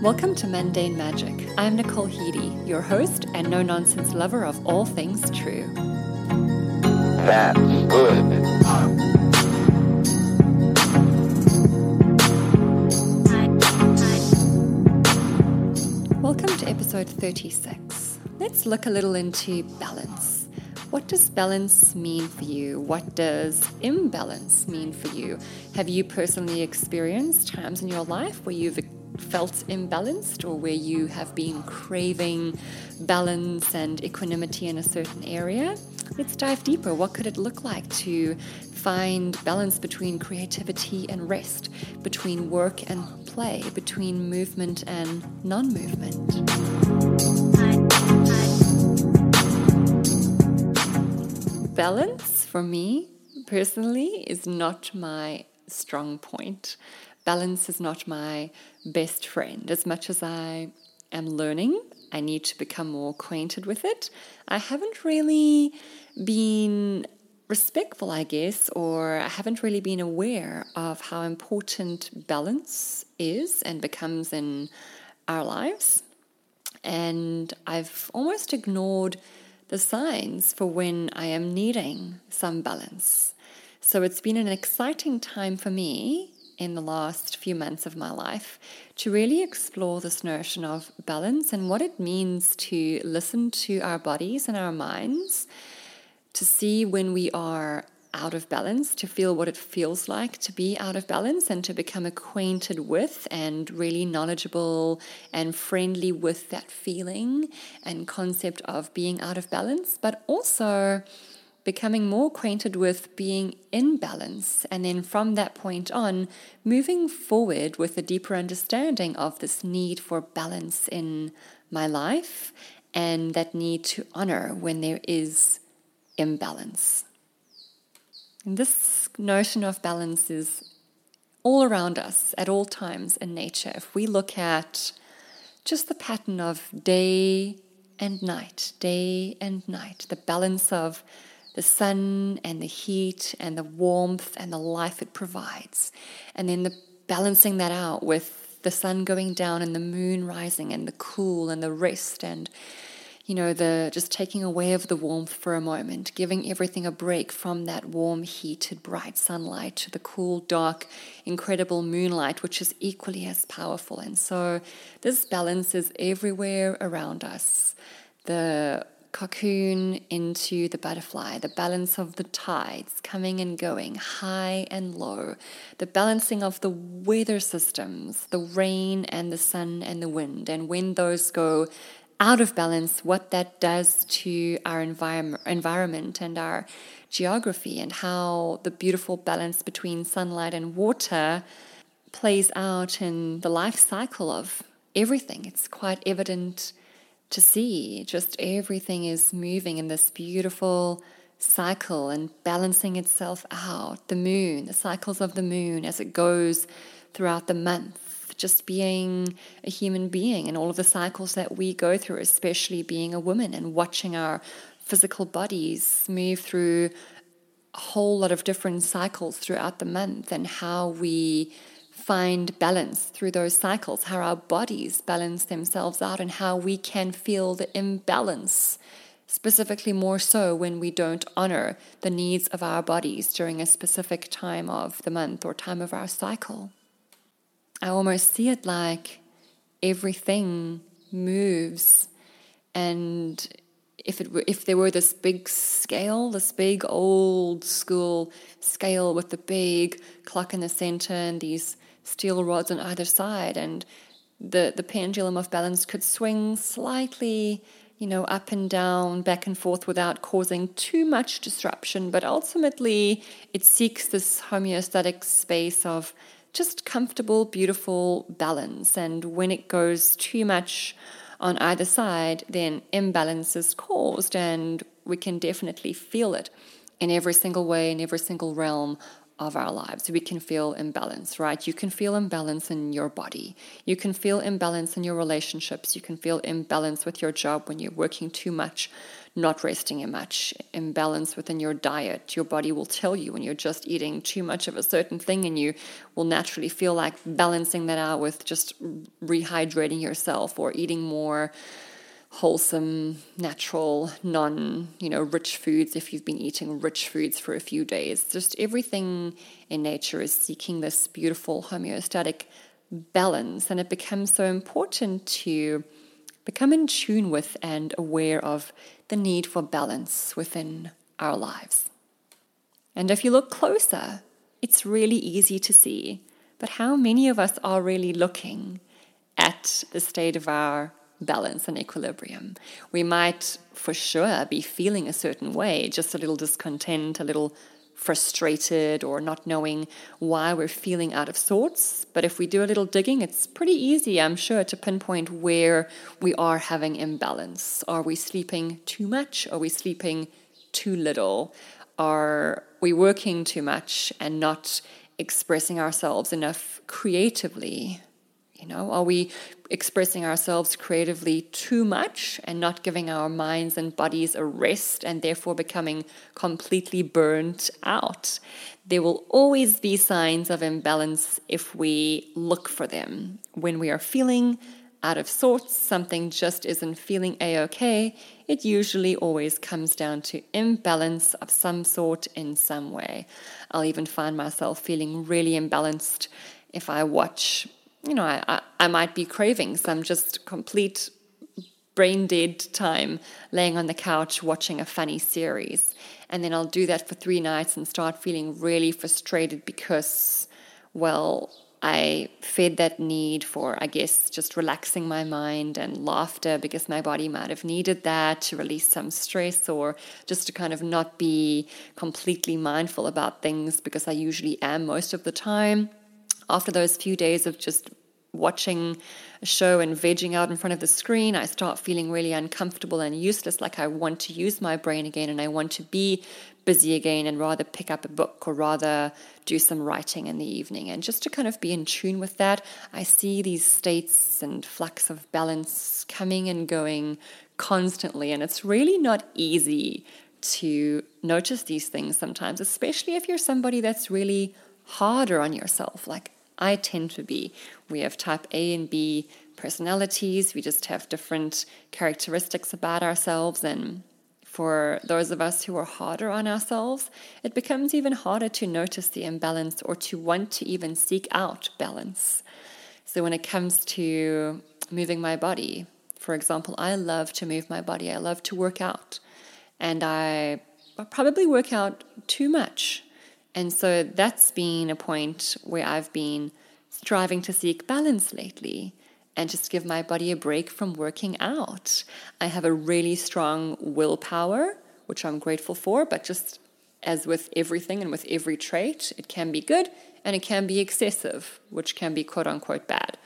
Welcome to Mundane Magic. I'm Nicole Heedy, your host and no nonsense lover of all things true. That's good. Welcome to episode 36. Let's look a little into balance. What does balance mean for you? What does imbalance mean for you? Have you personally experienced times in your life where you've felt imbalanced or where you have been craving balance and equanimity in a certain area? Let's dive deeper. What could it look like to find balance between creativity and rest, between work and play, between movement and non movement? Balance for me personally is not my strong point. Balance is not my best friend. As much as I am learning, I need to become more acquainted with it. I haven't really been respectful, I guess, or I haven't really been aware of how important balance is and becomes in our lives. And I've almost ignored the signs for when I am needing some balance. So it's been an exciting time for me in the last few months of my life to really explore this notion of balance and what it means to listen to our bodies and our minds, to see when we are out of balance, to feel what it feels like to be out of balance, and to become acquainted with and really knowledgeable and friendly with that feeling and concept of being out of balance, but also becoming more acquainted with being in balance, and then from that point on, moving forward with a deeper understanding of this need for balance in my life and that need to honor when there is imbalance. And this notion of balance is all around us at all times in nature. If we look at just the pattern of day and night, day and night, the balance of the sun and the heat and the warmth and the life it provides, and then the balancing that out with the sun going down and the moon rising and the cool and the rest and you know, the just taking away of the warmth for a moment, giving everything a break from that warm, heated, bright sunlight to the cool, dark, incredible moonlight, which is equally as powerful. And so this balance is everywhere around us. The cocoon into the butterfly, the balance of the tides coming and going, high and low, the balancing of the weather systems, the rain and the sun and the wind. And when those go out of balance, what that does to our environment, environment and our geography, and how the beautiful balance between sunlight and water plays out in the life cycle of everything. It's quite evident to see. Just everything is moving in this beautiful cycle and balancing itself out. The moon, the cycles of the moon as it goes throughout the month just being a human being and all of the cycles that we go through, especially being a woman and watching our physical bodies move through a whole lot of different cycles throughout the month and how we find balance through those cycles, how our bodies balance themselves out, and how we can feel the imbalance, specifically more so when we don't honor the needs of our bodies during a specific time of the month or time of our cycle. I almost see it like everything moves and if it were, if there were this big scale, this big old school scale with the big clock in the center and these steel rods on either side, and the the pendulum of balance could swing slightly, you know, up and down, back and forth without causing too much disruption, but ultimately it seeks this homeostatic space of just comfortable, beautiful balance. And when it goes too much on either side, then imbalance is caused, and we can definitely feel it in every single way, in every single realm of our lives. We can feel imbalance, right? You can feel imbalance in your body. You can feel imbalance in your relationships. You can feel imbalance with your job when you're working too much not resting in much, imbalance within your diet. Your body will tell you when you're just eating too much of a certain thing, and you will naturally feel like balancing that out with just rehydrating yourself or eating more wholesome, natural, non, you know, rich foods if you've been eating rich foods for a few days. Just everything in nature is seeking this beautiful homeostatic balance, and it becomes so important to become in tune with and aware of the need for balance within our lives. And if you look closer, it's really easy to see. But how many of us are really looking at the state of our balance and equilibrium? We might for sure be feeling a certain way, just a little discontent, a little frustrated or not knowing why we're feeling out of sorts. But if we do a little digging, it's pretty easy, I'm sure, to pinpoint where we are having imbalance. Are we sleeping too much? Are we sleeping too little? Are we working too much and not expressing ourselves enough creatively? You know, are we expressing ourselves creatively too much and not giving our minds and bodies a rest and therefore becoming completely burnt out? There will always be signs of imbalance if we look for them. When we are feeling out of sorts, something just isn't feeling a okay, it usually always comes down to imbalance of some sort in some way. I'll even find myself feeling really imbalanced if I watch you know, I, I, might be craving some just complete brain dead time laying on the couch watching a funny series. And then I'll do that for three nights and start feeling really frustrated because, well, I fed that need for, I guess, just relaxing my mind and laughter because my body might have needed that to release some stress or just to kind of not be completely mindful about things because I usually am most of the time after those few days of just watching a show and vegging out in front of the screen, I start feeling really uncomfortable and useless, like I want to use my brain again and I want to be busy again and rather pick up a book or rather do some writing in the evening. And just to kind of be in tune with that, I see these states and flux of balance coming and going constantly. And it's really not easy to notice these things sometimes, especially if you're somebody that's really harder on yourself. Like I tend to be. We have type A and B personalities, we just have different characteristics about ourselves. And for those of us who are harder on ourselves, it becomes even harder to notice the imbalance or to want to even seek out balance. So when it comes to moving my body, for example, I love to move my body, I love to work out. And I probably work out too much and so that's been a point where I've been striving to seek balance lately and just give my body a break from working out. I have a really strong willpower, which I'm grateful for, but just as with everything and with every trait, it can be good and it can be excessive, which can be quote unquote bad.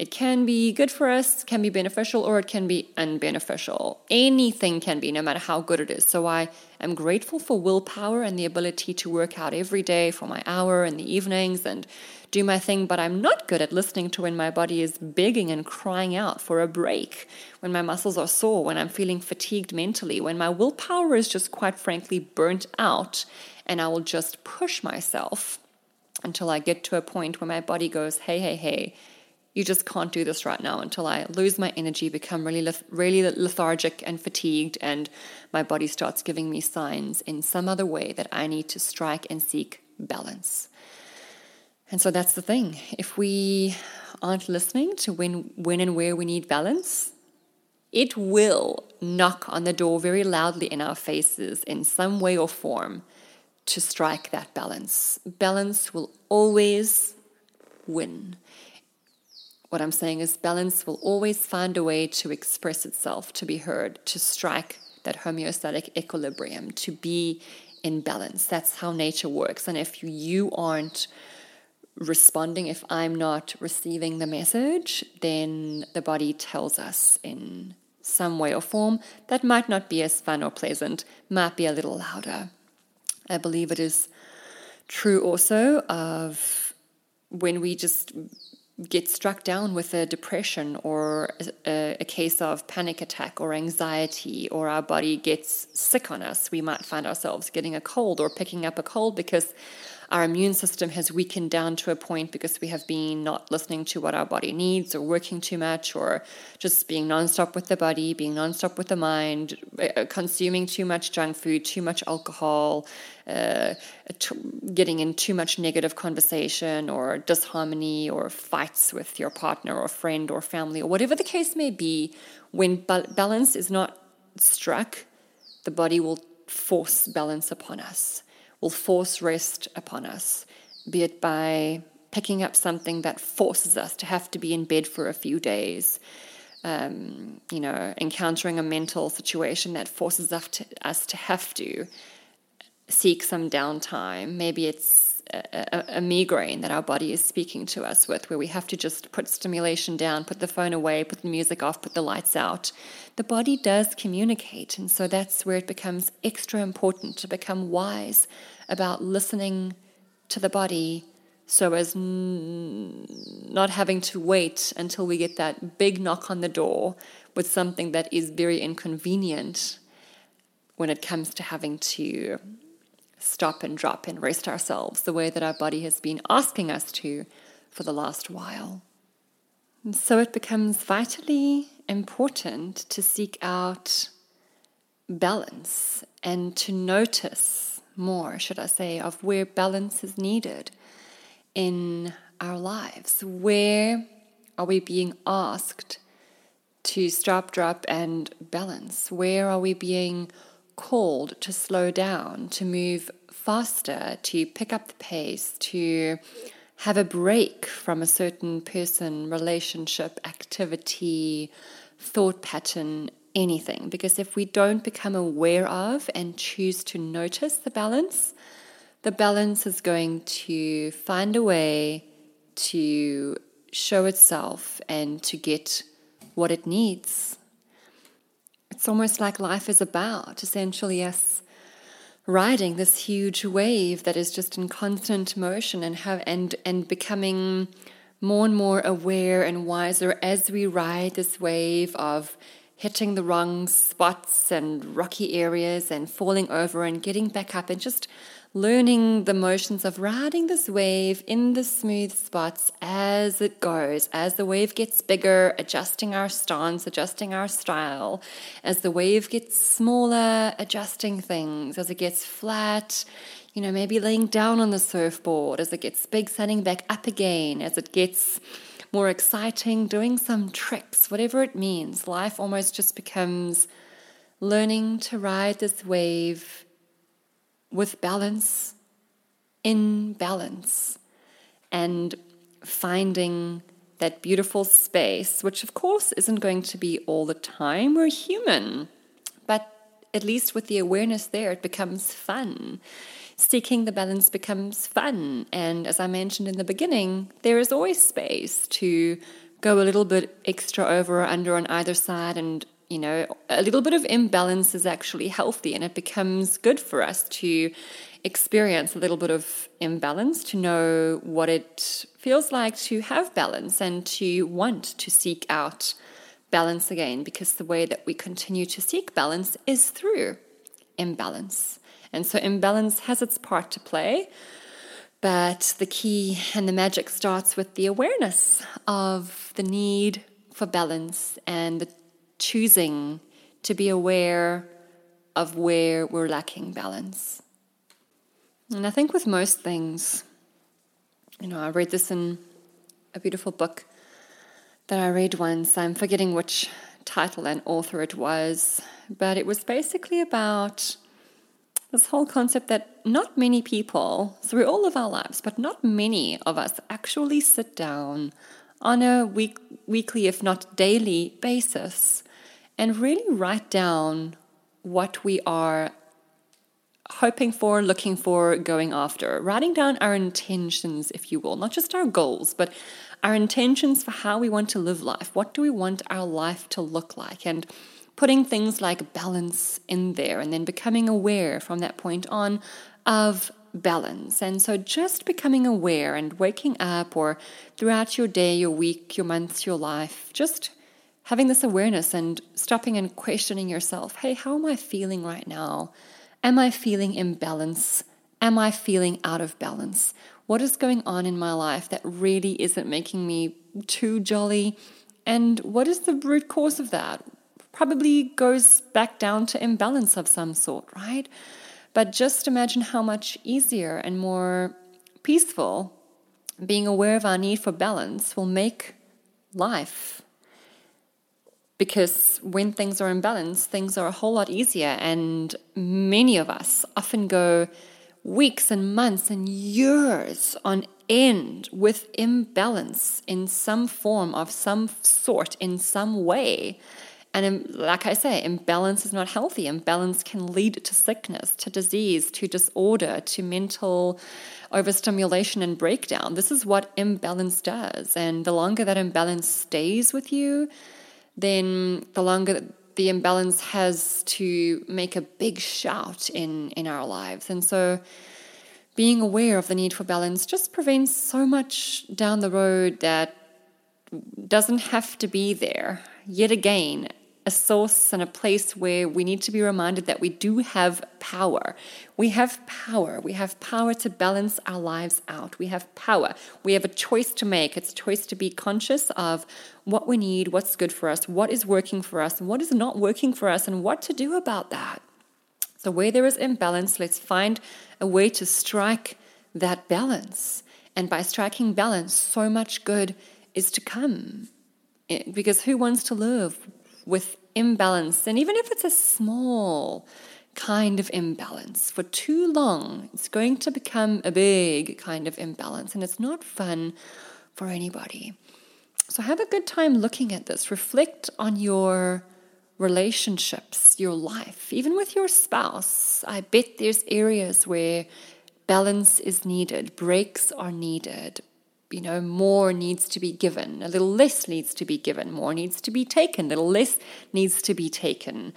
It can be good for us, can be beneficial, or it can be unbeneficial. Anything can be, no matter how good it is. So I am grateful for willpower and the ability to work out every day for my hour in the evenings and do my thing, but I'm not good at listening to when my body is begging and crying out for a break, when my muscles are sore, when I'm feeling fatigued mentally, when my willpower is just quite frankly burnt out, and I will just push myself until I get to a point where my body goes, hey, hey, hey, you just can't do this right now until I lose my energy, become really, really lethargic and fatigued, and my body starts giving me signs in some other way that I need to strike and seek balance. And so that's the thing. If we aren't listening to when, when and where we need balance, it will knock on the door very loudly in our faces in some way or form to strike that balance. Balance will always win. What I'm saying is, balance will always find a way to express itself, to be heard, to strike that homeostatic equilibrium, to be in balance. That's how nature works. And if you aren't responding, if I'm not receiving the message, then the body tells us in some way or form that might not be as fun or pleasant, might be a little louder. I believe it is true also of when we just get struck down with a depression or a, a, case of panic attack or anxiety, or our body gets sick on us, we might find ourselves getting a cold or picking up a cold because our immune system has weakened down to a point because we have been not listening to what our body needs or working too much or just being nonstop with the body, being nonstop with the mind, uh, consuming too much junk food, too much alcohol, uh, getting in too much negative conversation or disharmony or fights with your partner or friend or family or whatever the case may be. When balance is not struck, the body will force balance upon us will force rest upon us, be it by picking up something that forces us to have to be in bed for a few days. Um, you know, encountering a mental situation that forces us to, us to have to seek some downtime. Maybe it's a, a, a, migraine that our body is speaking to us with, where we have to just put stimulation down, put the phone away, put the music off, put the lights out. The body does communicate, and so that's where it becomes extra important to become wise about listening to the body so as n- not having to wait until we get that big knock on the door with something that is very inconvenient when it comes to having to stop and drop and rest ourselves the way that our body has been asking us to for the last while. And so it becomes vitally important to seek out balance and to notice more, should I say, of where balance is needed in our lives. Where are we being asked to stop, drop, and balance? Where are we being called to slow down, to move faster, to pick up the pace, to have a break from a certain person, relationship, activity, thought pattern, anything. Because if we don't become aware of and choose to notice the balance, the balance is going to find a way to show itself and to get what it needs. It's almost like life is about essentially us riding this huge wave that is just in constant motion and have and and becoming more and more aware and wiser as we ride this wave of hitting the wrong spots and rocky areas and falling over and getting back up and just learning the motions of riding this wave in the smooth spots as it goes, as the wave gets bigger, adjusting our stance, adjusting our style, as the wave gets smaller, adjusting things, as it gets flat, you know, maybe laying down on the surfboard, as it gets big, setting back up again, as it gets more exciting, doing some tricks, whatever it means. Life almost just becomes learning to ride this wave with balance, in balance, and finding that beautiful space, which of course isn't going to be all the time. We're human. But at least with the awareness there, it becomes fun seeking the balance becomes fun. And as I mentioned in the beginning, there is always space to go a little bit extra over or under on either side. And, you know, a little bit of imbalance is actually healthy and it becomes good for us to experience a little bit of imbalance, to know what it feels like to have balance and to want to seek out balance again, because the way that we continue to seek balance is through imbalance. And so imbalance has its part to play. But the key and the magic starts with the awareness of the need for balance and the choosing to be aware of where we're lacking balance. And I think with most things, you know, I read this in a beautiful book that I read once. I'm forgetting which title and author it was, but it was basically about this whole concept that not many people, through all of our lives, but not many of us actually sit down on a week, weekly, if not daily basis and really write down what we are hoping for, looking for, going after, writing down our intentions, if you will, not just our goals, but our intentions for how we want to live life. What do we want our life to look like? And putting things like balance in there and then becoming aware from that point on of balance. And so just becoming aware and waking up or throughout your day, your week, your month, your life, just having this awareness and stopping and questioning yourself hey, how am I feeling right now? Am I feeling imbalance? Am I feeling out of balance? What is going on in my life that really isn't making me too jolly? And what is the root cause of that? Probably goes back down to imbalance of some sort, right? But just imagine how much easier and more peaceful being aware of our need for balance will make life because when things are in balance, things are a whole lot easier. And many of us often go weeks and months and years on end with imbalance in some form of some sort, in some way. And um, like I say, imbalance is not healthy. Imbalance can lead to sickness, to disease, to disorder, to mental overstimulation and breakdown. This is what imbalance does. And the longer that imbalance stays with you, then the longer the imbalance has to make a big shout in, in our lives. And so being aware of the need for balance just prevents so much down the road that doesn't have to be there. Yet again, a source and a place where we need to be reminded that we do have power. We have power. We have power to balance our lives out. We have power. We have a choice to make. It's a choice to be conscious of what we need, what's good for us, what is working for us, and what is not working for us, and what to do about that. So, where there is imbalance, let's find a way to strike that balance. And by striking balance, so much good is to come. Eh, because who wants to live with imbalance, and even if it's a small kind of imbalance for too long, it's going to become a big kind of imbalance, and it's not fun for anybody. So, have a good time looking at this. Reflect on your relationships, your life, even with your spouse. I bet there's areas where balance is needed, breaks are needed, you know, more needs to be given, a little less needs to be given, more needs to be taken, a little less needs to be taken.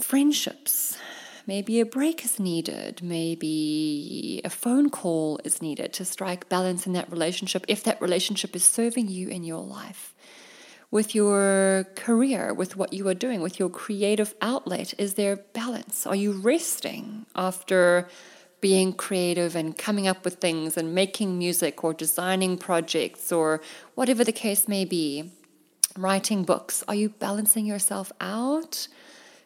Friendships, maybe a break is needed, maybe a phone call is needed to strike balance in that relationship if that relationship is serving you in your life. With your career, with what you are doing, with your creative outlet, is there balance? Are you resting after? Being creative and coming up with things and making music or designing projects or whatever the case may be, writing books, are you balancing yourself out?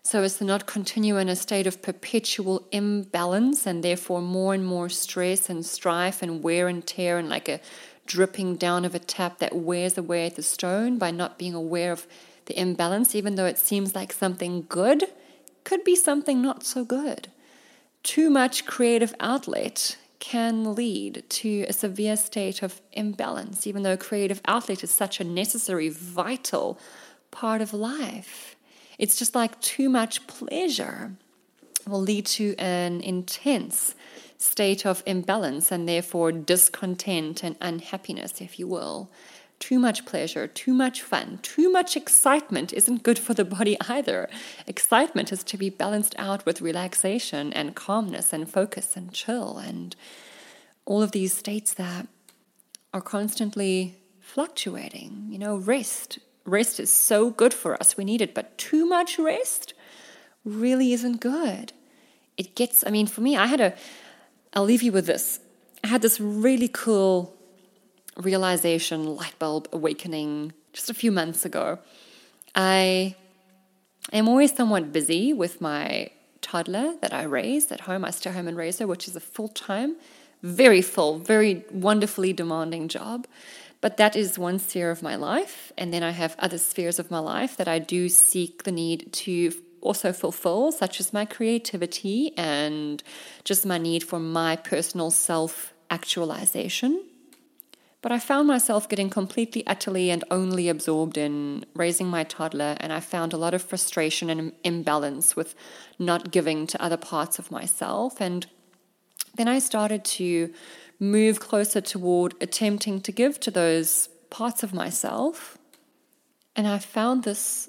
So as to not continue in a state of perpetual imbalance and therefore more and more stress and strife and wear and tear and like a dripping down of a tap that wears away at the stone by not being aware of the imbalance, even though it seems like something good, could be something not so good too much creative outlet can lead to a severe state of imbalance, even though creative outlet is such a necessary, vital part of life. It's just like too much pleasure will lead to an intense state of imbalance and therefore discontent and unhappiness, if you will too much pleasure, too much fun, too much excitement isn't good for the body either. Excitement is to be balanced out with relaxation and calmness and focus and chill and all of these states that are constantly fluctuating. You know, rest. Rest is so good for us. We need it, but too much rest really isn't good. It gets, I mean, for me, I had a, I'll leave you with this. I had this really cool realization, light bulb awakening just a few months ago. I am always somewhat busy with my toddler that I raise at home. I stay home and raise her, which is a full time, very full, very wonderfully demanding job. But that is one sphere of my life. And then I have other spheres of my life that I do seek the need to also fulfill, such as my creativity and just my need for my personal self actualization. But I found myself getting completely, utterly, and only absorbed in raising my toddler, and I found a lot of frustration and imbalance with not giving to other parts of myself. And then I started to move closer toward attempting to give to those parts of myself. And I found this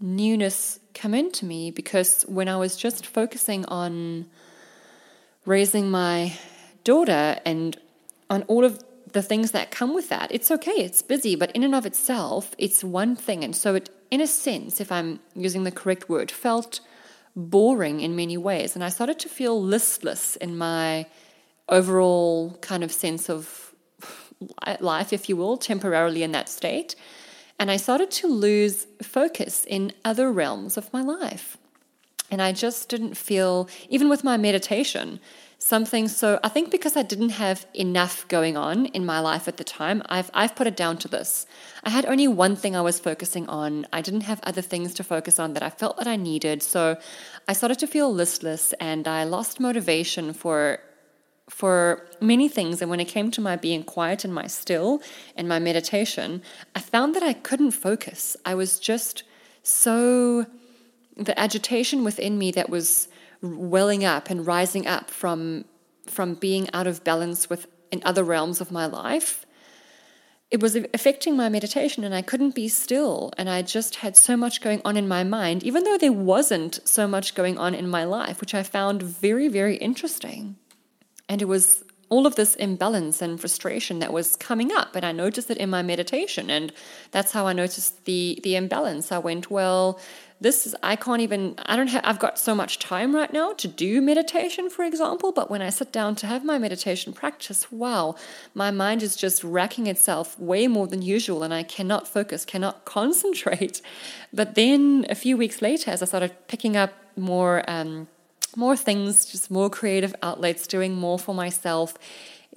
newness come into me because when I was just focusing on raising my daughter and on all of the things that come with that. It's okay, it's busy, but in and of itself, it's one thing. And so it, in a sense, if I'm using the correct word, felt boring in many ways. And I started to feel listless in my overall kind of sense of life, if you will, temporarily in that state. And I started to lose focus in other realms of my life. And I just didn't feel, even with my meditation, something so I think because I didn't have enough going on in my life at the time, I've I've put it down to this. I had only one thing I was focusing on. I didn't have other things to focus on that I felt that I needed. So I started to feel listless and I lost motivation for for many things. And when it came to my being quiet and my still and my meditation, I found that I couldn't focus. I was just so, the agitation within me that was welling up and rising up from, from being out of balance with in other realms of my life. It was affecting my meditation, and I couldn't be still. And I just had so much going on in my mind, even though there wasn't so much going on in my life, which I found very, very interesting. And it was all of this imbalance and frustration that was coming up and i noticed it in my meditation and that's how i noticed the the imbalance i went well this is i can't even i don't have i've got so much time right now to do meditation for example but when i sit down to have my meditation practice wow my mind is just racking itself way more than usual and i cannot focus cannot concentrate. But then a few weeks later as i started picking up more um, more things, just more creative outlets, doing more for myself,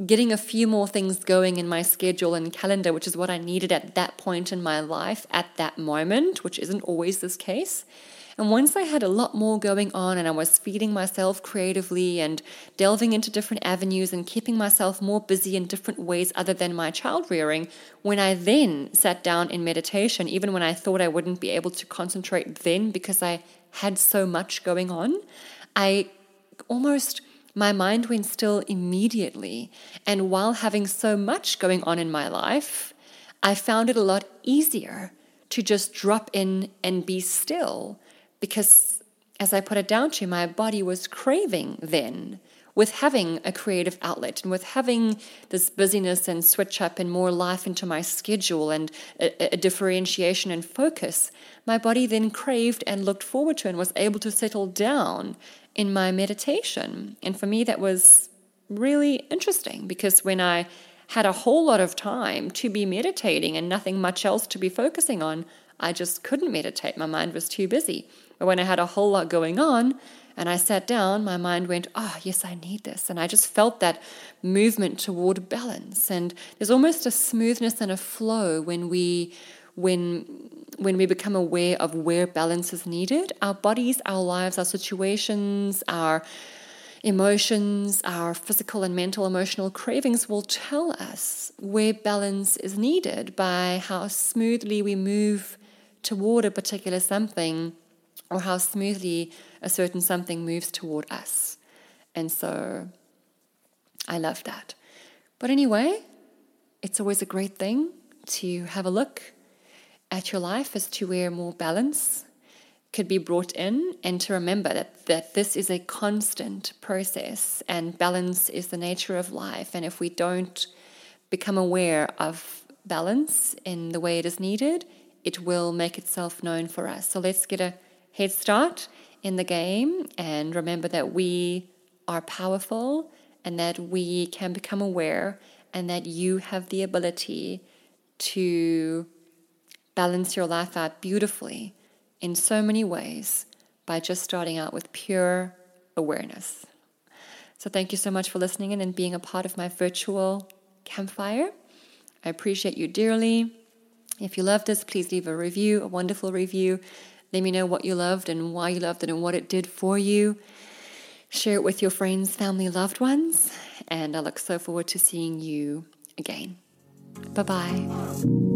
getting a few more things going in my schedule and calendar, which is what I needed at that point in my life at that moment, which isn't always this case. And once I had a lot more going on and I was feeding myself creatively and delving into different avenues and keeping myself more busy in different ways other than my child rearing, when I then sat down in meditation, even when I thought I wouldn't be able to concentrate then because I had so much going on, I almost, my mind went still immediately. And while having so much going on in my life, I found it a lot easier to just drop in and be still because, as I put it down to, my body was craving then with having a creative outlet and with having this busyness and switch up and more life into my schedule and a, a, differentiation and focus, my body then craved and looked forward to and was able to settle down in my meditation. And for me, that was really interesting because when I had a whole lot of time to be meditating and nothing much else to be focusing on, I just couldn't meditate. My mind was too busy. But when I had a whole lot going on and I sat down, my mind went, Oh, yes, I need this. And I just felt that movement toward balance. And there's almost a smoothness and a flow when we when when we become aware of where balance is needed, our bodies, our lives, our situations, our emotions, our physical and mental emotional cravings will tell us where balance is needed by how smoothly we move toward a particular something or how smoothly a certain something moves toward us. And so I love that. But anyway, it's always a great thing to have a look at your life as to where more balance could be brought in and to remember that, that this is a constant process and balance is the nature of life. And if we don't become aware of balance in the way it is needed, it will make itself known for us. So let's get a head start in the game and remember that we are powerful and that we can become aware and that you have the ability to balance your life out beautifully in so many ways by just starting out with pure awareness. So, thank you so much for listening in and being a part of my virtual campfire. I appreciate you dearly. If you loved this, please leave a review, a wonderful review. Let me know what you loved and why you loved it and what it did for you. Share it with your friends, family, loved ones. And I look so forward to seeing you again. Bye bye.